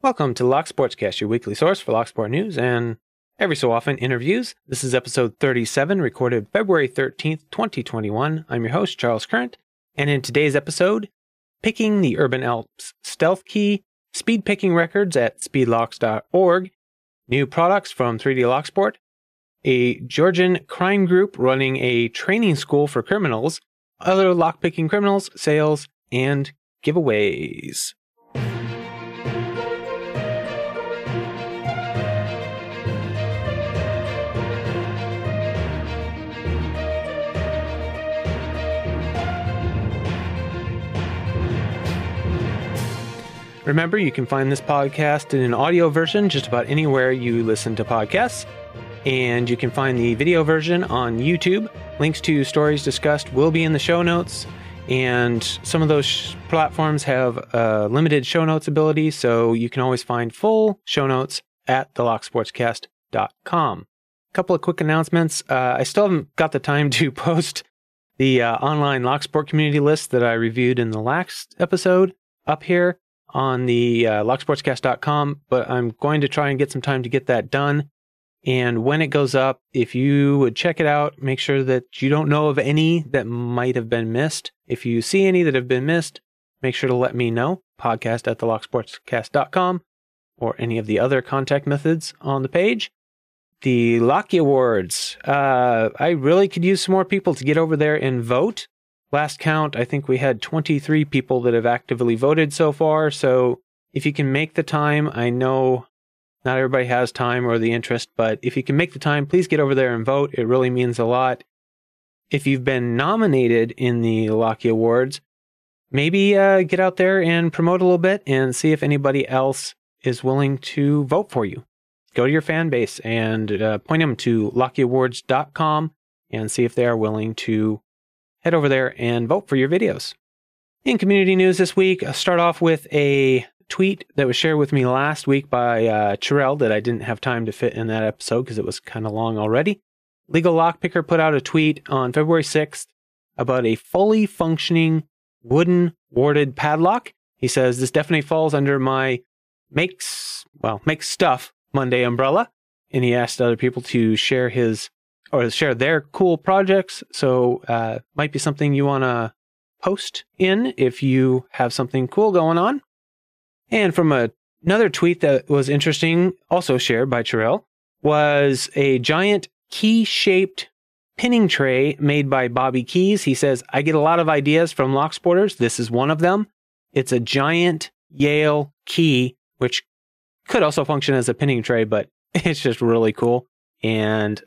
Welcome to Lock Sportscast, your weekly source for Lock Sport news and every so often interviews. This is episode 37, recorded February 13th, 2021. I'm your host, Charles Current, and in today's episode, picking the Urban Alps Stealth Key, speed picking records at speedlocks.org, new products from 3D Lock Sport, a Georgian crime group running a training school for criminals, other lockpicking criminals, sales, and giveaways. Remember, you can find this podcast in an audio version just about anywhere you listen to podcasts. And you can find the video version on YouTube. Links to stories discussed will be in the show notes. And some of those sh- platforms have uh, limited show notes ability, so you can always find full show notes at thelocksportscast.com. A couple of quick announcements. Uh, I still haven't got the time to post the uh, online Locksport community list that I reviewed in the last episode up here on the uh, locksportscast.com, but I'm going to try and get some time to get that done. And when it goes up, if you would check it out, make sure that you don't know of any that might have been missed. If you see any that have been missed, make sure to let me know. Podcast at thelocksportscast.com or any of the other contact methods on the page. The Locky Awards. Uh, I really could use some more people to get over there and vote. Last count, I think we had 23 people that have actively voted so far. So if you can make the time, I know not everybody has time or the interest, but if you can make the time, please get over there and vote. It really means a lot. If you've been nominated in the Locky Awards, maybe uh, get out there and promote a little bit and see if anybody else is willing to vote for you. Go to your fan base and uh, point them to lockyawards.com and see if they are willing to head over there and vote for your videos. In community news this week, I'll start off with a tweet that was shared with me last week by uh, that I didn't have time to fit in that episode because it was kind of long already. Legal Lockpicker put out a tweet on February 6th about a fully functioning wooden warded padlock. He says this definitely falls under my makes, well, makes stuff Monday umbrella. And he asked other people to share his or share their cool projects. So, uh, might be something you want to post in if you have something cool going on. And from a, another tweet that was interesting, also shared by Chirael, was a giant key shaped pinning tray made by Bobby Keys. He says, I get a lot of ideas from Locksporters. This is one of them. It's a giant Yale key, which could also function as a pinning tray, but it's just really cool. And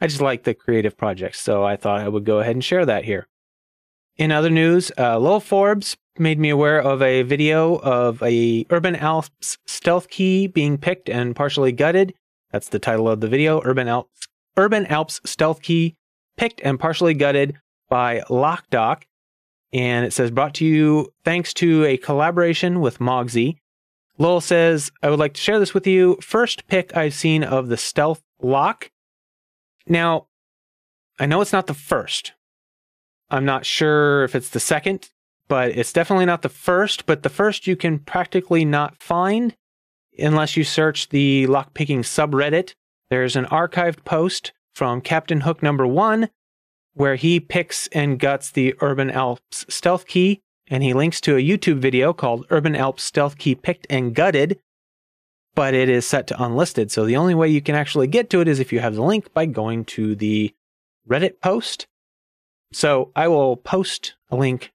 I just like the creative projects, so I thought I would go ahead and share that here. In other news, uh, Lowell Forbes made me aware of a video of a Urban Alps stealth key being picked and partially gutted. That's the title of the video, Urban Alps Urban Alps stealth key picked and partially gutted by LockDoc. And it says brought to you thanks to a collaboration with Mogsy. Lowell says, I would like to share this with you. First pick I've seen of the stealth lock. Now, I know it's not the first. I'm not sure if it's the second, but it's definitely not the first. But the first you can practically not find unless you search the lockpicking subreddit. There's an archived post from Captain Hook number one where he picks and guts the Urban Alps stealth key, and he links to a YouTube video called Urban Alps Stealth Key Picked and Gutted, but it is set to unlisted. So the only way you can actually get to it is if you have the link by going to the Reddit post. So I will post a link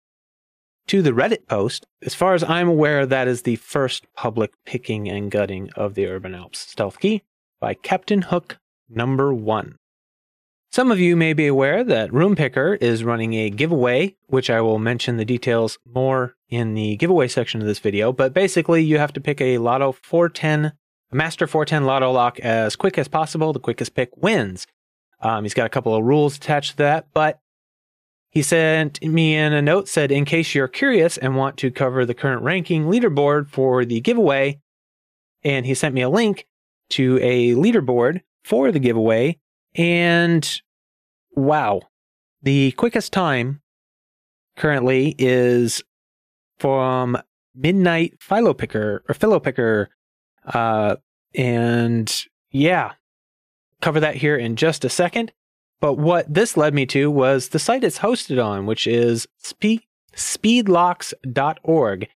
to the Reddit post. As far as I'm aware, that is the first public picking and gutting of the Urban Alps stealth key by Captain Hook number one. Some of you may be aware that Roon Picker is running a giveaway, which I will mention the details more in the giveaway section of this video. But basically, you have to pick a LOTO 410, a Master 410 LOTO lock as quick as possible. The quickest pick wins. Um, he's got a couple of rules attached to that, but he sent me in a note said, in case you're curious and want to cover the current ranking leaderboard for the giveaway, and he sent me a link to a leaderboard for the giveaway. And wow, the quickest time currently is from Midnight Philo Picker or Philo Picker. Uh, and yeah, cover that here in just a second. But what this led me to was the site it's hosted on, which is spe- speedlocks.org.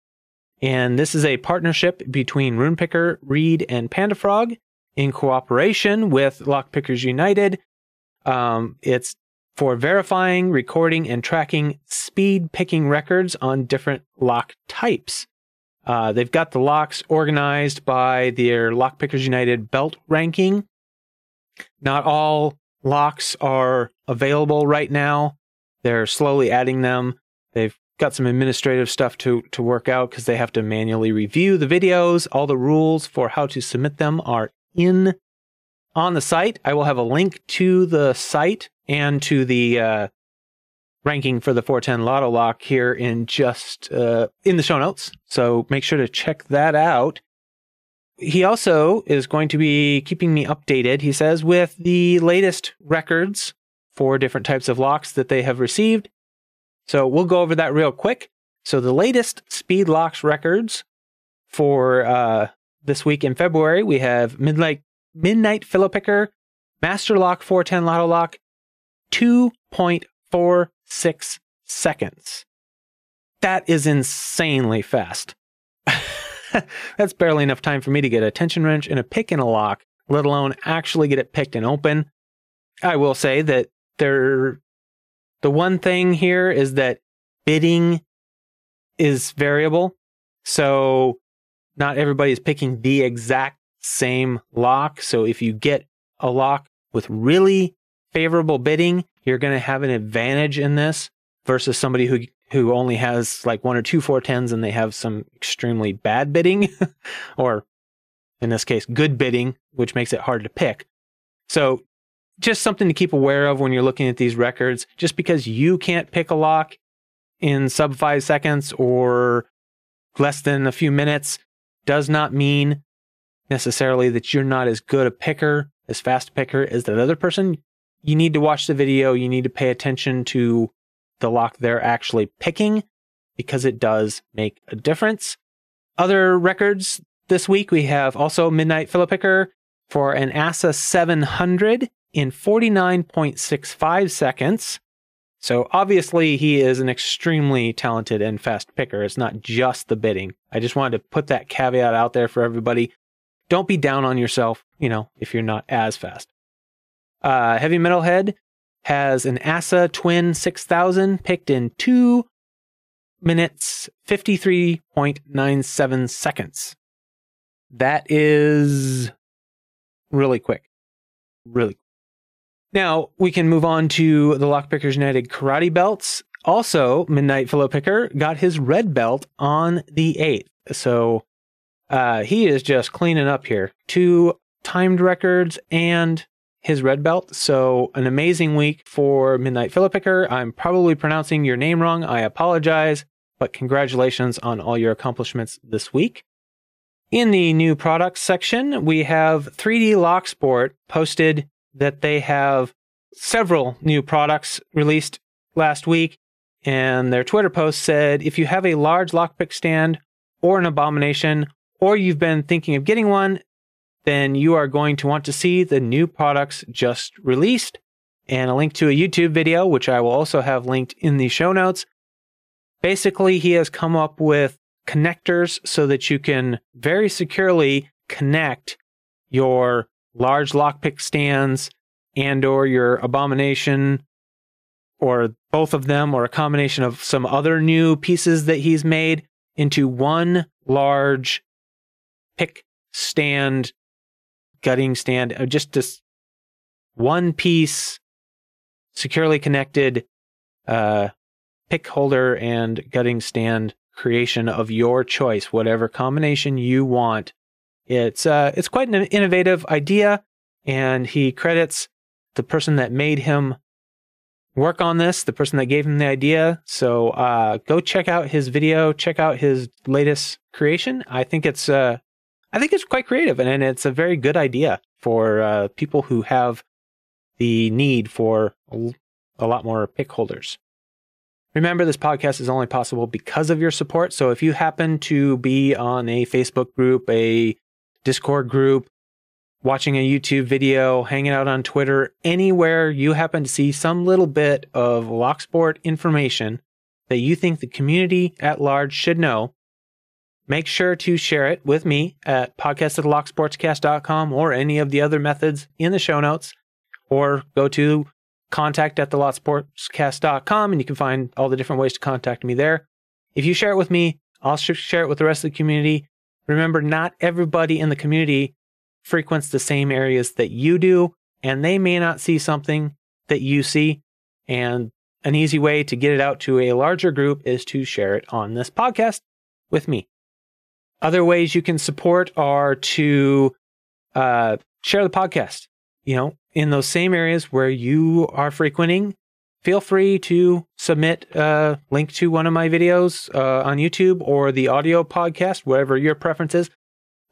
And this is a partnership between RoonPicker, Reed, and PandaFrog in cooperation with Lockpickers United. Um, it's for verifying, recording, and tracking speed picking records on different lock types. Uh, they've got the locks organized by their Lockpickers United belt ranking. Not all locks are available right now. They're slowly adding them. They've got some administrative stuff to, to work out because they have to manually review the videos. All the rules for how to submit them are in on the site. I will have a link to the site and to the uh, ranking for the 410 LOTO Lock here in just uh, in the show notes. So make sure to check that out. He also is going to be keeping me updated, he says, with the latest records for different types of locks that they have received. So we'll go over that real quick. So the latest speed locks records for uh, this week in February, we have Midnight Midnight Picker, Master Lock 410 LOTO Lock, 2.46 seconds. That is insanely fast. That's barely enough time for me to get a tension wrench and a pick in a lock, let alone actually get it picked and open. I will say that there, the one thing here is that bitting is variable. So not everybody is picking the exact same lock. So if you get a lock with really favorable bitting, you're going to have an advantage in this versus somebody who who only has like one or two 410s and they have some extremely bad bitting or in this case good bitting which makes it hard to pick so just something to keep aware of when you're looking at these records just because you can't pick a lock in sub 5 seconds or less than a few minutes does not mean necessarily that you're not as good a picker, as fast a picker as that other person. You need to watch the video. You need to pay attention to the lock they're actually picking because it does make a difference. Other records this week, we have also Midnight Phillip Picker for an ASSA 700 in 49.65 seconds. So obviously he is an extremely talented and fast picker. It's not just the bitting. I just wanted to put that caveat out there for everybody. Don't be down on yourself, you know, if you're not as fast. Uh, Heavy Metalhead has an ASSA Twin 6000 picked in 2 minutes 53.97 seconds. That is really quick. Really now we can move on to the Lockpickers United karate belts. Also, Midnight Fellow Picker got his red belt on the 8th. So uh, he is just cleaning up here. Two timed records and his red belt. So an amazing week for Midnight Philo Picker. I'm probably pronouncing your name wrong. I apologize, but congratulations on all your accomplishments this week. In the new products section, we have 3D Locksport posted that they have several new products released last week. And their Twitter post said if you have a large lockpick stand or an abomination, or you've been thinking of getting one, then you are going to want to see the new products just released and a link to a YouTube video, which I will also have linked in the show notes. Basically, he has come up with connectors so that you can very securely connect your large lockpick stands and or your abomination or both of them or a combination of some other new pieces that he's made into one large pick stand gutting stand uh, just this one piece securely connected uh, pick holder and gutting stand creation of your choice whatever combination you want it's uh, it's quite an innovative idea, and he credits the person that made him work on this, the person that gave him the idea. So uh, go check out his video, check out his latest creation. I think it's uh, I think it's quite creative, and, and it's a very good idea for uh, people who have the need for a, lot more pick holders. Remember, this podcast is only possible because of your support. So if you happen to be on a Facebook group, a Discord group, watching a YouTube video, hanging out on Twitter, anywhere you happen to see some little bit of Locksport information that you think the community at large should know, make sure to share it with me at podcast or any of the other methods in the show notes, or go to contact at thelocksportscast.com and you can find all the different ways to contact me there. If you share it with me, I'll share it with the rest of the community. Remember, not everybody in the community frequents the same areas that you do, and they may not see something that you see. And an easy way to get it out to a larger group is to share it on this podcast with me. Other ways you can support are to uh, share the podcast. You know, in those same areas where you are frequenting, feel free to submit a link to one of my videos uh, on YouTube or the audio podcast, whatever your preference is.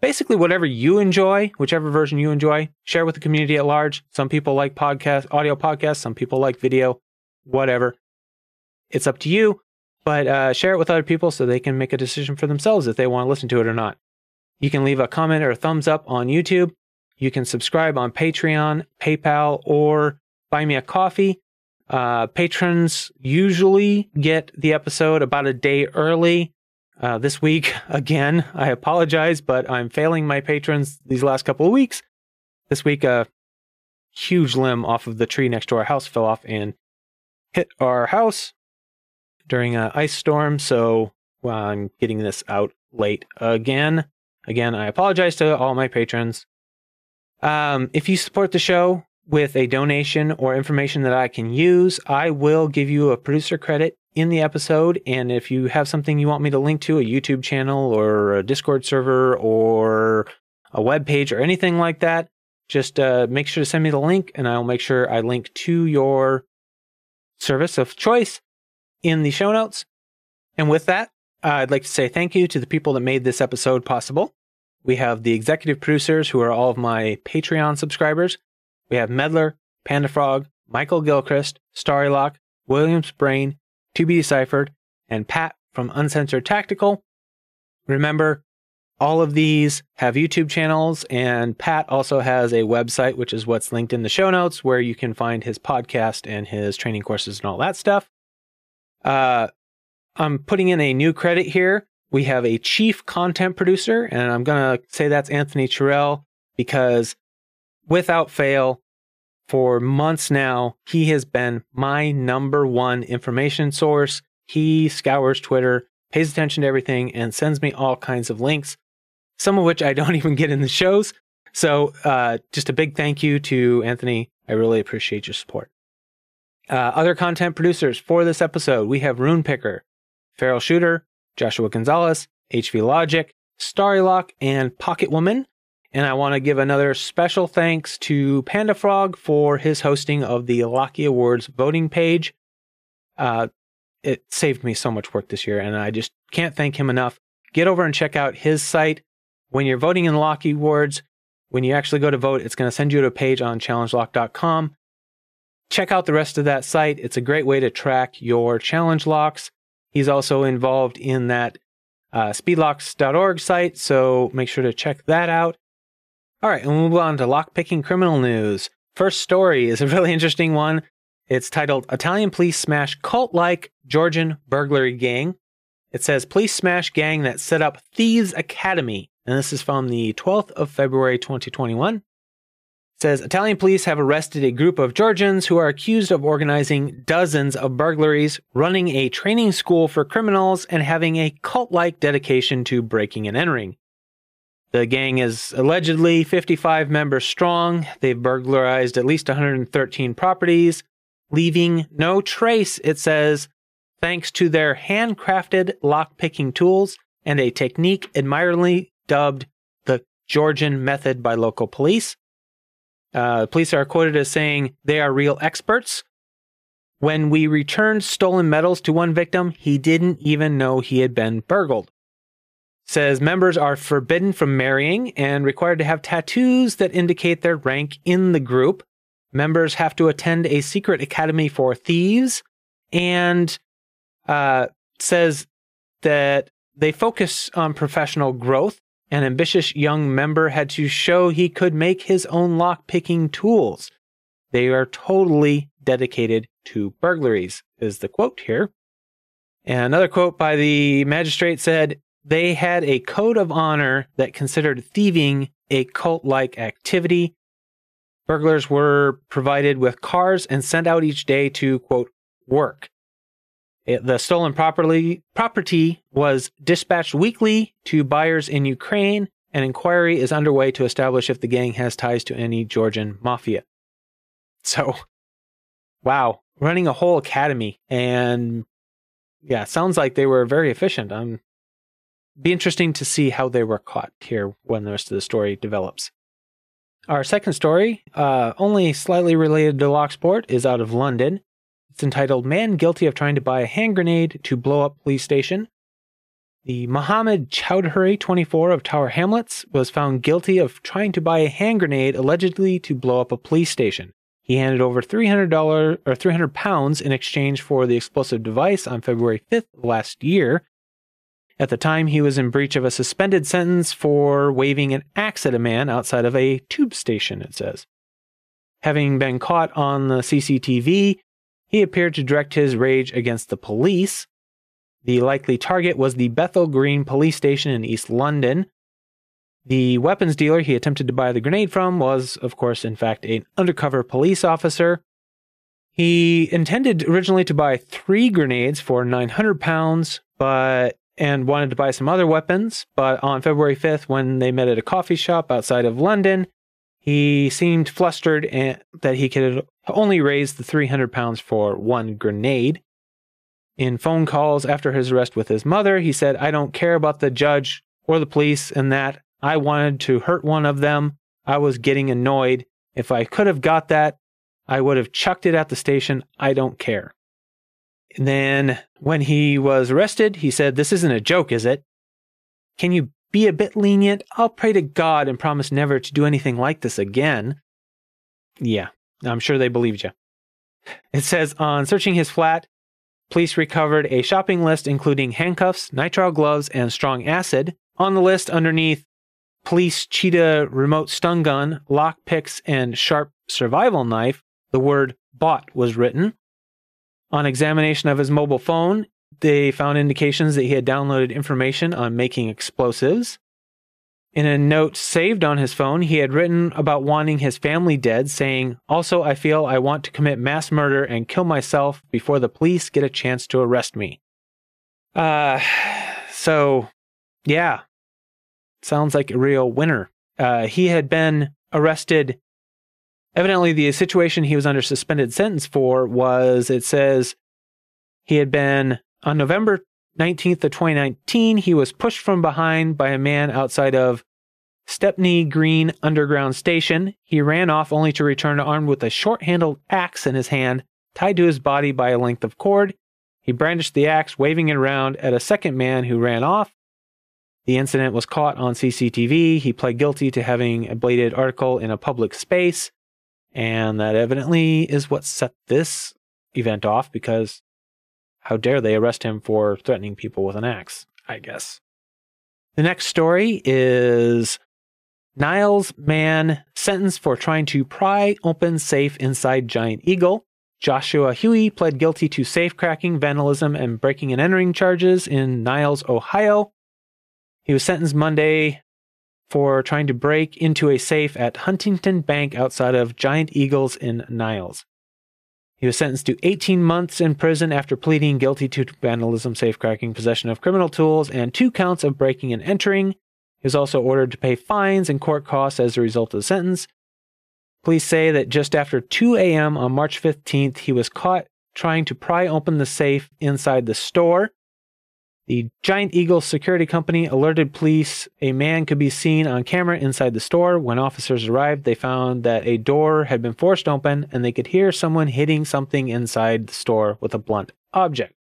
Basically, whatever you enjoy, whichever version you enjoy, share with the community at large. Some people like podcast, audio podcasts. Some people like video, whatever. It's up to you, but uh, share it with other people so they can make a decision for themselves if they want to listen to it or not. You can leave a comment or a thumbs up on YouTube. You can subscribe on Patreon, PayPal, or buy me a coffee. Uh, patrons usually get the episode about a day early. Uh, this week, again, I apologize, but I'm failing my patrons these last couple of weeks. This week, a huge limb off of the tree next to our house fell off and hit our house during an ice storm. So well, I'm getting this out late again. Again, I apologize to all my patrons. Um, if you support the show with a donation or information that I can use, I will give you a producer credit in the episode. And if you have something you want me to link to, a YouTube channel or a Discord server or a web page or anything like that, just uh, make sure to send me the link and I'll make sure I link to your service of choice in the show notes. And with that, I'd like to say thank you to the people that made this episode possible. We have the executive producers who are all of my Patreon subscribers. We have Medler, Panda Frog, Michael Gilchrist, Starrylock, Williams Brain, To Be Deciphered, and Pat from Uncensored Tactical. Remember, all of these have YouTube channels, and Pat also has a website, which is what's linked in the show notes, where you can find his podcast and his training courses and all that stuff. Uh, I'm putting in a new credit here we have a chief content producer, and I'm going to say that's Anthony Terrell because without fail, for months now, he has been my number one information source. He scours Twitter, pays attention to everything, and sends me all kinds of links, some of which I don't even get in the shows. So, uh, just a big thank you to Anthony. I really appreciate your support. Uh, other content producers for this episode, we have Roon Picker, Feral Shooter, Joshua Gonzalez, HV Logic, Starrylock, and Pocket Woman. And I want to give another special thanks to Panda Frog for his hosting of the Locky Awards voting page. Uh, it saved me so much work this year, and I just can't thank him enough. Get over and check out his site. When you're voting in Locky Awards, when you actually go to vote, it's going to send you to a page on challengelock.com. Check out the rest of that site. It's a great way to track your challenge locks. He's also involved in that uh, speedlocks.org site, so make sure to check that out. All right, and we'll move on to lockpicking criminal news. First story is a really interesting one. It's titled Italian Police Smash Cult Like Georgian Burglary Gang. It says Police Smash Gang that set up Thieves Academy. And this is from the 12th of February 2021 says Italian police have arrested a group of Georgians who are accused of organizing dozens of burglaries, running a training school for criminals, and having a cult like dedication to breaking and entering. The gang is allegedly 55 members strong. They've burglarized at least 113 properties, leaving no trace, it says, thanks to their handcrafted lock-picking tools and a technique admiringly dubbed the Georgian method by local police. Uh, police are quoted as saying they are real experts. When we returned stolen medals to one victim, he didn't even know he had been burgled. Says members are forbidden from marrying and required to have tattoos that indicate their rank in the group. Members have to attend a secret academy for thieves and uh, says that they focus on professional growth. An ambitious young member had to show he could make his own lock-picking tools. They are totally dedicated to burglaries, is the quote here. And another quote by the magistrate said, they had a code of honor that considered thieving a cult like activity. Burglars were provided with cars and sent out each day to, quote, work. The stolen property, property was dispatched weekly to buyers in Ukraine. An inquiry is underway to establish if the gang has ties to any Georgian mafia. So, wow, running a whole academy. And yeah, sounds like they were very efficient. I'm be interesting to see how they were caught here when the rest of the story develops. Our second story, uh, only slightly related to Locksport, is out of London. It's entitled Man Guilty of Trying to Buy a Hand Grenade to Blow Up Police Station. The Mohammed Chowdhury, 24 of Tower Hamlets, was found guilty of trying to buy a hand grenade allegedly to blow up a police station. He handed over $300 or 300 pounds in exchange for the explosive device on February 5th last year at the time, he was in breach of a suspended sentence for waving an axe at a man outside of a tube station, it says. Having been caught on the CCTV, he appeared to direct his rage against the police. The likely target was the Bethnal Green police station in East London. The weapons dealer he attempted to buy the grenade from was, of course, in fact, an undercover police officer. He intended originally to buy three grenades for 900 pounds, but and wanted to buy some other weapons. But on February 5th, when they met at a coffee shop outside of London, he seemed flustered that he could only raise the 300 pounds for one grenade. In phone calls after his arrest with his mother, he said, I don't care about the judge or the police and that. I wanted to hurt one of them. I was getting annoyed. If I could have got that, I would have chucked it at the station. I don't care. And then when he was arrested, he said, This isn't a joke, is it? Can you be a bit lenient? I'll pray to God and promise never to do anything like this again. Yeah, I'm sure they believed you. It says on searching his flat, police recovered a shopping list including handcuffs, nitrile gloves, and strong acid. On the list underneath police cheetah remote stun gun, lock picks, and sharp survival knife, the word bought was written. On examination of his mobile phone, they found indications that he had downloaded information on making explosives. In a note saved on his phone, he had written about wanting his family dead, saying, Also, I feel I want to commit mass murder and kill myself before the police get a chance to arrest me. Uh, so, yeah, sounds like a real winner. Uh, he had been arrested Evidently, the situation he was under suspended sentence for was it says he had been on November 19th of 2019, he was pushed from behind by a man outside of Stepney Green Underground Station. He ran off only to return armed with a short handled axe in his hand, tied to his body by a length of cord. He brandished the axe, waving it around at a second man who ran off. The incident was caught on CCTV. He pled guilty to having a bladed article in a public space. And that evidently is what set this event off because how dare they arrest him for threatening people with an axe, I guess. The next story is Niles man sentenced for trying to pry open safe inside Giant Eagle. Joshua Huey pled guilty to safe cracking, vandalism, and breaking and entering charges in Niles, Ohio. He was sentenced Monday for trying to break into a safe at Huntington Bank outside of Giant Eagles in Niles. He was sentenced to 18 months in prison after pleading guilty to vandalism, safecracking, possession of criminal tools, and two counts of breaking and entering. He was also ordered to pay fines and court costs as a result of the sentence. Police say that just after 2 a.m. on March 15th, he was caught trying to pry open the safe inside the store. The Giant Eagle security company alerted police a man could be seen on camera inside the store. When officers arrived, they found that a door had been forced open and they could hear someone hitting something inside the store with a blunt object.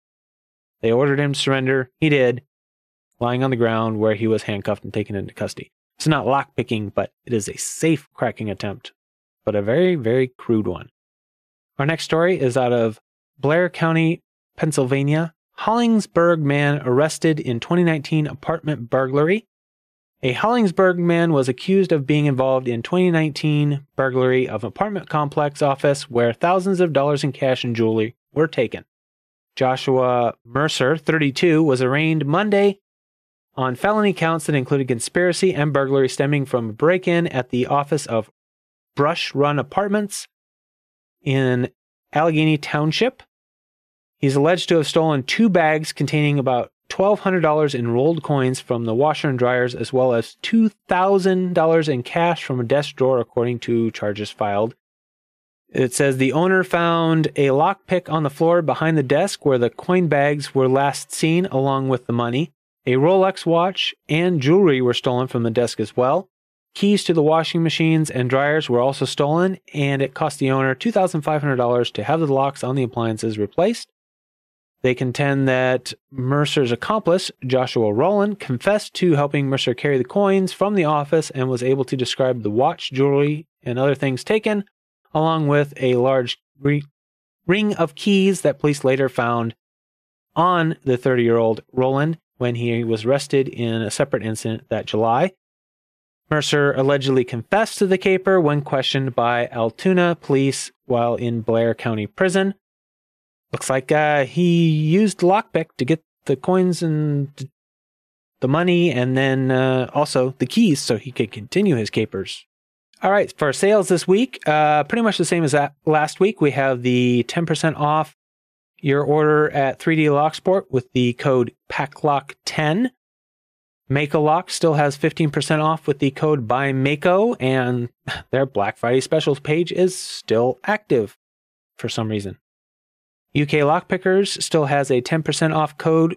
They ordered him to surrender. He did, lying on the ground where he was handcuffed and taken into custody. It's not lockpicking, but it is a safe cracking attempt, but a very, very crude one. Our next story is out of Blair County, Pennsylvania. Hollidaysburg man arrested in 2019 apartment burglary. A Hollidaysburg man was accused of being involved in 2019 burglary of apartment complex office where thousands of dollars in cash and jewelry were taken. Joshua Mercer, 32, was arraigned Monday on felony counts that included conspiracy and burglary stemming from a break in at the office of Brush Run Apartments in Allegheny Township. He's alleged to have stolen two bags containing about $1,200 in rolled coins from the washer and dryers, as well as $2,000 in cash from a desk drawer, according to charges filed. It says the owner found a lockpick on the floor behind the desk where the coin bags were last seen, along with the money. A Rolex watch and jewelry were stolen from the desk as well. Keys to the washing machines and dryers were also stolen, and it cost the owner $2,500 to have the locks on the appliances replaced. They contend that Mercer's accomplice, Joshua Rowland, confessed to helping Mercer carry the coins from the office and was able to describe the watch, jewelry, and other things taken, along with a large re- ring of keys that police later found on the 30 year old Rowland when he was arrested in a separate incident that July. Mercer allegedly confessed to the caper when questioned by Altoona police while in Blair County Prison. Looks like uh, he used lockpick to get the coins and the money, and then uh, also the keys so he could continue his capers. All right, for sales this week, uh, pretty much the same as that last week. We have the 10% off your order at 3D Locksport with the code PACKLOCK10. Mako Lock still has 15% off with the code BuyMako, and their Black Friday specials page is still active for some reason. UK Lockpickers still has a 10% off code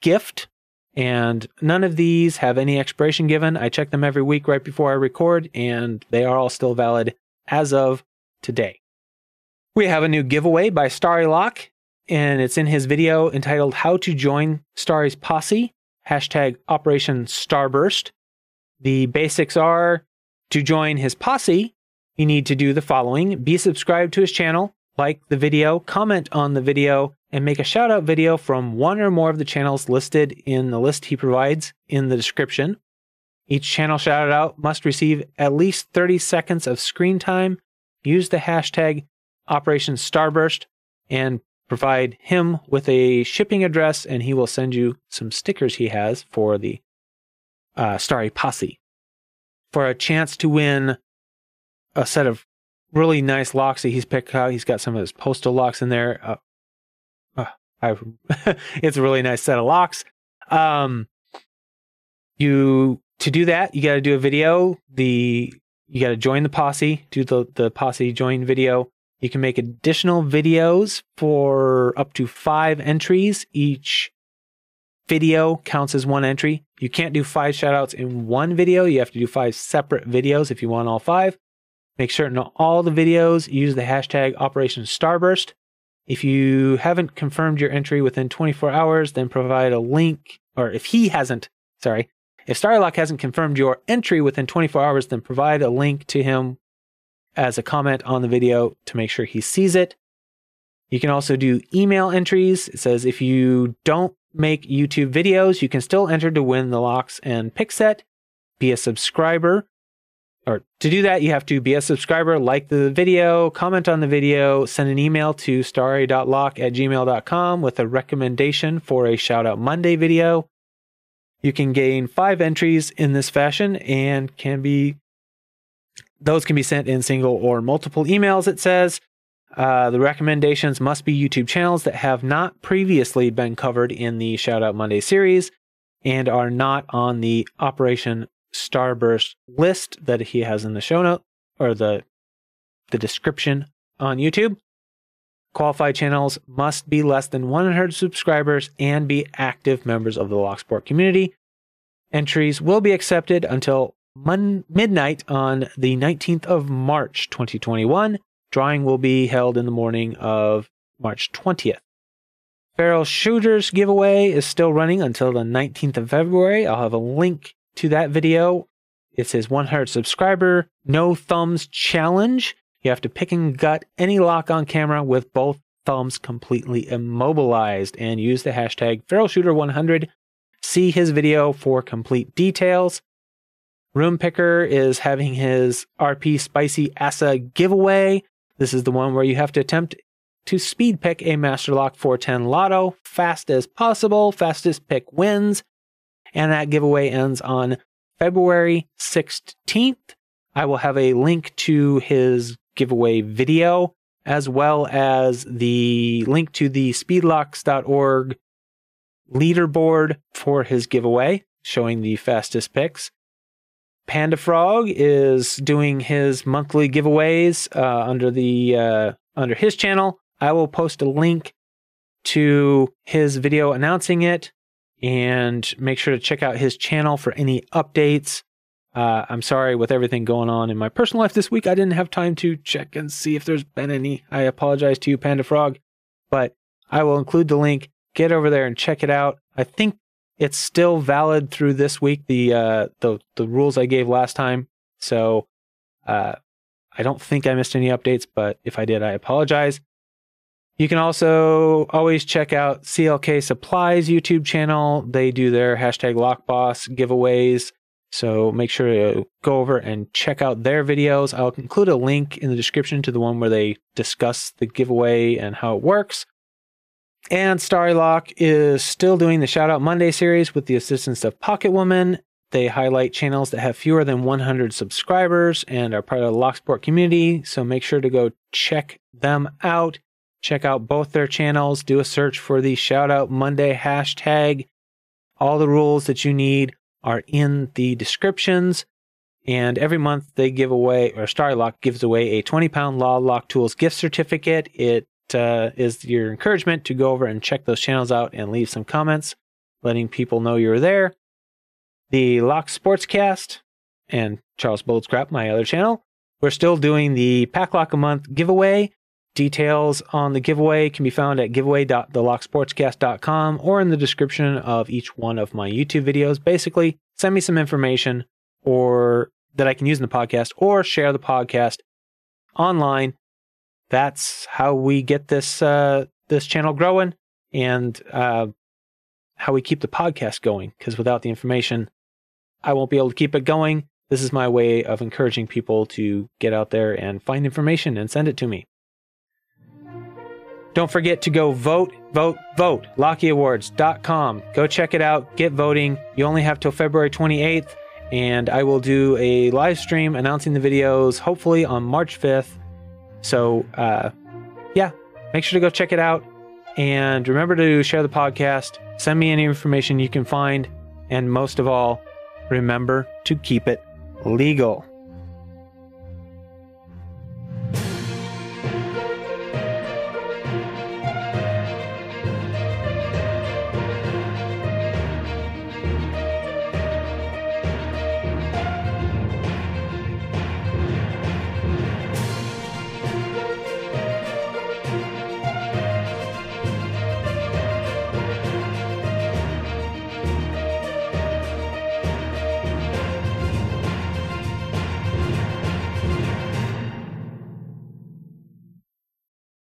gift, and none of these have any expiration given. I check them every week right before I record, and they are all still valid as of today. We have a new giveaway by Starry Lock, and it's in his video entitled How to Join Starry's Posse, hashtag Operation Starburst. The basics are to join his posse, you need to do the following be subscribed to his channel, like the video, comment on the video, and make a shout out video from one or more of the channels listed in the list he provides in the description. Each channel shouted out must receive at least 30 seconds of screen time. Use the hashtag Operation Starburst and provide him with a shipping address, and he will send you some stickers he has for the uh, Starry Posse for a chance to win a set of really nice locks that he's picked out. He's got some of his postal locks in there. Uh, uh, I, it's a really nice set of locks. Um, you to do that, you got to do a video. The you got to join the posse. Do the the posse join video. You can make additional videos for up to five entries. Each video counts as one entry. You can't do five shoutouts in one video. You have to do five separate videos if you want all five. Make certain all the videos use the hashtag Operation Starburst. If you haven't confirmed your entry within 24 hours, then provide a link, or if he hasn't, sorry, if Starlock hasn't confirmed your entry within 24 hours, then provide a link to him as a comment on the video to make sure he sees it. You can also do email entries. It says if you don't make YouTube videos, you can still enter to win the locks and pick set. Be a subscriber or to do that, you have to be a subscriber, like the video, comment on the video, send an email to starry.lock at gmail.com with a recommendation for a shout out Monday video. You can gain five entries in this fashion and can be, those can be sent in single or multiple emails, it says. Uh, the recommendations must be YouTube channels that have not previously been covered in the Shout Out Monday series and are not on the Operation Starburst list that he has in the show note or the the description on YouTube. Qualified channels must be less than 100 subscribers and be active members of the Locksport community. Entries will be accepted until mon- midnight on the 19th of March 2021. Drawing will be held in the morning of March 20th. Feral Shooters giveaway is still running until the 19th of February. I'll have a link to that video. It says 100 subscriber, no thumbs challenge. You have to pick and gut any lock on camera with both thumbs completely immobilized and use the hashtag FeralShooter100. See his video for complete details. Roon Picker is having his RP Spicy Asa giveaway. This is the one where you have to attempt to speed pick a Master Lock 410 LOTO fast as possible. Fastest pick wins. And that giveaway ends on February 16th. I will have a link to his giveaway video as well as the link to the speedlocks.org leaderboard for his giveaway showing the fastest picks. Panda Frog is doing his monthly giveaways uh, under the uh, under his channel. I will post a link to his video announcing it and make sure to check out his channel for any updates. Uh, I'm sorry with everything going on in my personal life this week. I didn't have time to check and see if there's been any. I apologize to you, Panda Frog, but I will include the link. Get over there and check it out. I think it's still valid through this week. The uh, the the rules I gave last time. So uh, I don't think I missed any updates, but if I did, I apologize. You can also always check out CLK Supplies YouTube channel. They do their hashtag LockBoss giveaways. So make sure to go over and check out their videos. I'll include a link in the description to the one where they discuss the giveaway and how it works. And Starry Lock is still doing the Shout Out Monday series with the assistance of Pocket Woman. They highlight channels that have fewer than 100 subscribers and are part of the Locksport community. So make sure to go check them out. Check out both their channels. Do a search for the Shout Out Monday hashtag. All the rules that you need are in the descriptions. And every month they give away, or Starry Lock gives away a 20 pound Law Lock Tools gift certificate. It uh, is your encouragement to go over and check those channels out and leave some comments, letting people know you're there. The Lock Sportscast and Charles Boldscrap, my other channel, we're still doing the Pack Lock a Month giveaway. Details on the giveaway can be found at giveaway.thelocksportscast.com or in the description of each one of my YouTube videos. Basically, send me some information or that I can use in the podcast or share the podcast online that's how we get this uh, this channel growing and uh, how we keep the podcast going. Because without the information, I won't be able to keep it going. This is my way of encouraging people to get out there and find information and send it to me. Don't forget to go vote, vote, vote. LockyAwards.com. Go check it out. Get voting. You only have till February 28th, and I will do a live stream announcing the videos hopefully on March 5th so, uh, yeah, make sure to go check it out. And remember to share the podcast, send me any information you can find, and most of all, remember to keep it legal.